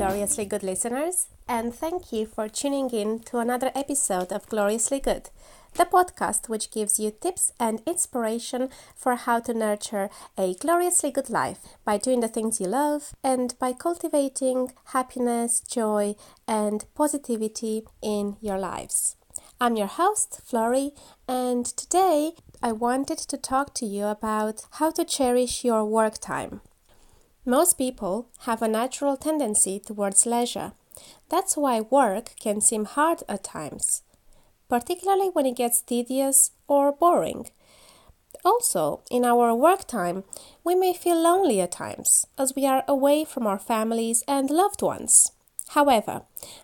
Gloriously Good listeners, and thank you for tuning in to another episode of Gloriously Good, the podcast which gives you tips and inspiration for how to nurture a gloriously good life by doing the things you love and by cultivating happiness, joy, and positivity in your lives. I'm your host, Flory, and today I wanted to talk to you about how to cherish your work time. Most people have a natural tendency towards leisure. That's why work can seem hard at times, particularly when it gets tedious or boring. Also, in our work time, we may feel lonely at times as we are away from our families and loved ones. However,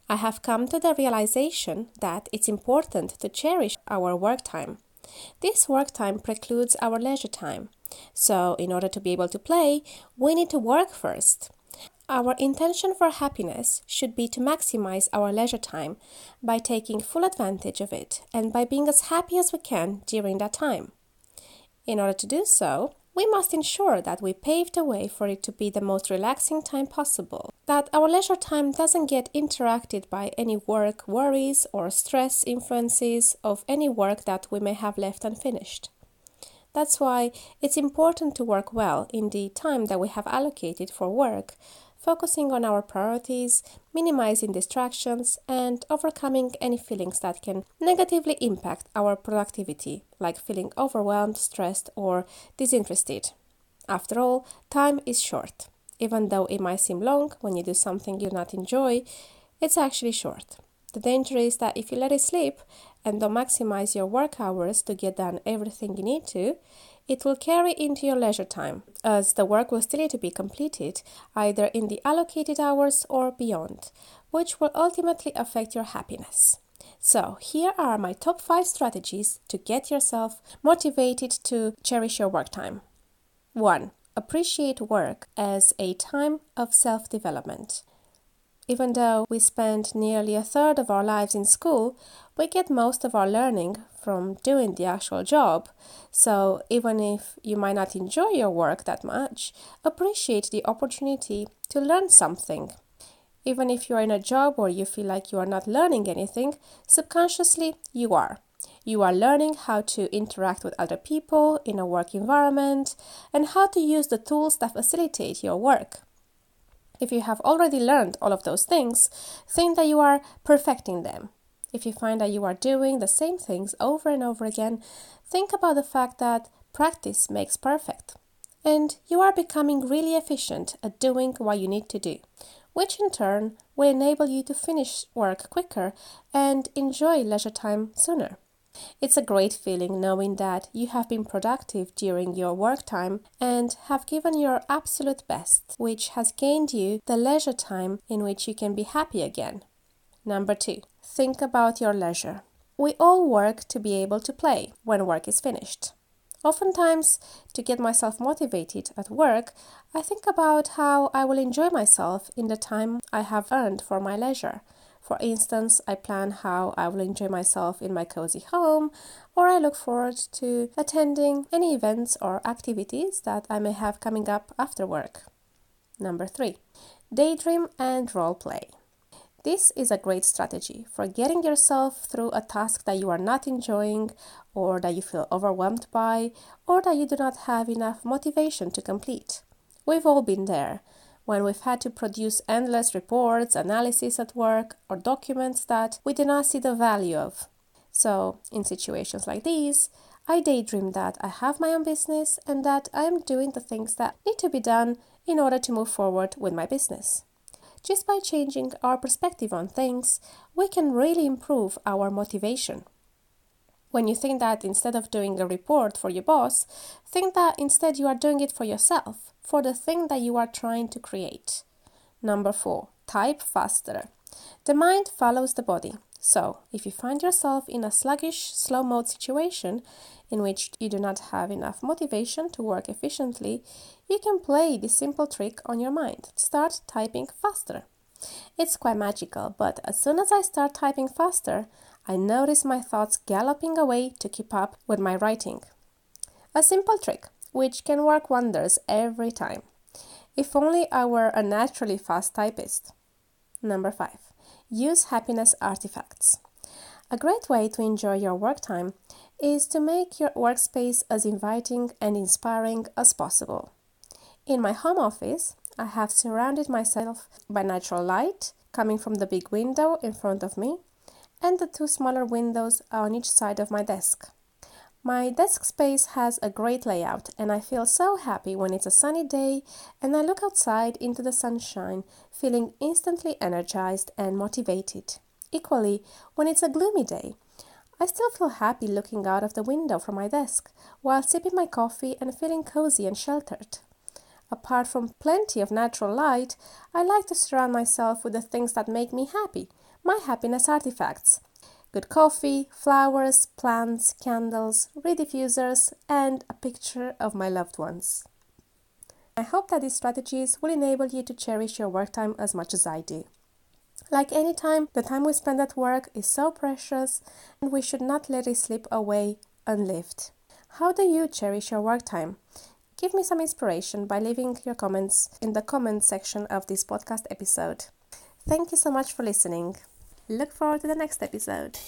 I have come to the realization that it's important to cherish our work time. This work time precludes our leisure time. So, in order to be able to play, we need to work first. Our intention for happiness should be to maximize our leisure time by taking full advantage of it and by being as happy as we can during that time. In order to do so, we must ensure that we pave the way for it to be the most relaxing time possible, that our leisure time doesn't get interacted by any work worries or stress influences of any work that we may have left unfinished. That's why it's important to work well in the time that we have allocated for work focusing on our priorities, minimizing distractions, and overcoming any feelings that can negatively impact our productivity, like feeling overwhelmed, stressed, or disinterested. After all, time is short. Even though it might seem long when you do something you do not enjoy, it's actually short. The danger is that if you let it slip and don't maximize your work hours to get done everything you need to, it will carry into your leisure time, as the work will still need to be completed, either in the allocated hours or beyond, which will ultimately affect your happiness. So, here are my top 5 strategies to get yourself motivated to cherish your work time. 1. Appreciate work as a time of self development. Even though we spend nearly a third of our lives in school, we get most of our learning from doing the actual job. So, even if you might not enjoy your work that much, appreciate the opportunity to learn something. Even if you are in a job where you feel like you are not learning anything, subconsciously you are. You are learning how to interact with other people in a work environment and how to use the tools that facilitate your work. If you have already learned all of those things, think that you are perfecting them. If you find that you are doing the same things over and over again, think about the fact that practice makes perfect. And you are becoming really efficient at doing what you need to do, which in turn will enable you to finish work quicker and enjoy leisure time sooner. It's a great feeling knowing that you have been productive during your work time and have given your absolute best, which has gained you the leisure time in which you can be happy again. Number two, think about your leisure. We all work to be able to play when work is finished. Oftentimes, to get myself motivated at work, I think about how I will enjoy myself in the time I have earned for my leisure for instance, I plan how I will enjoy myself in my cozy home, or I look forward to attending any events or activities that I may have coming up after work. Number three, daydream and role play. This is a great strategy for getting yourself through a task that you are not enjoying, or that you feel overwhelmed by, or that you do not have enough motivation to complete. We've all been there when we've had to produce endless reports, analysis at work, or documents that we did not see the value of. So, in situations like these, I daydream that I have my own business and that I am doing the things that need to be done in order to move forward with my business. Just by changing our perspective on things, we can really improve our motivation. When you think that instead of doing a report for your boss, think that instead you are doing it for yourself for the thing that you are trying to create. Number four, type faster. The mind follows the body. So, if you find yourself in a sluggish, slow mode situation in which you do not have enough motivation to work efficiently, you can play this simple trick on your mind. Start typing faster. It's quite magical, but as soon as I start typing faster, I notice my thoughts galloping away to keep up with my writing. A simple trick which can work wonders every time. If only I were a naturally fast typist. Number five, use happiness artifacts. A great way to enjoy your work time is to make your workspace as inviting and inspiring as possible. In my home office, I have surrounded myself by natural light coming from the big window in front of me and the two smaller windows on each side of my desk. My desk space has a great layout, and I feel so happy when it's a sunny day and I look outside into the sunshine, feeling instantly energized and motivated. Equally, when it's a gloomy day, I still feel happy looking out of the window from my desk while sipping my coffee and feeling cozy and sheltered. Apart from plenty of natural light, I like to surround myself with the things that make me happy, my happiness artifacts, good coffee, flowers, plants, candles, reed diffusers, and a picture of my loved ones. I hope that these strategies will enable you to cherish your work time as much as I do. Like any time, the time we spend at work is so precious and we should not let it slip away unlived. How do you cherish your work time? Give me some inspiration by leaving your comments in the comment section of this podcast episode. Thank you so much for listening. Look forward to the next episode.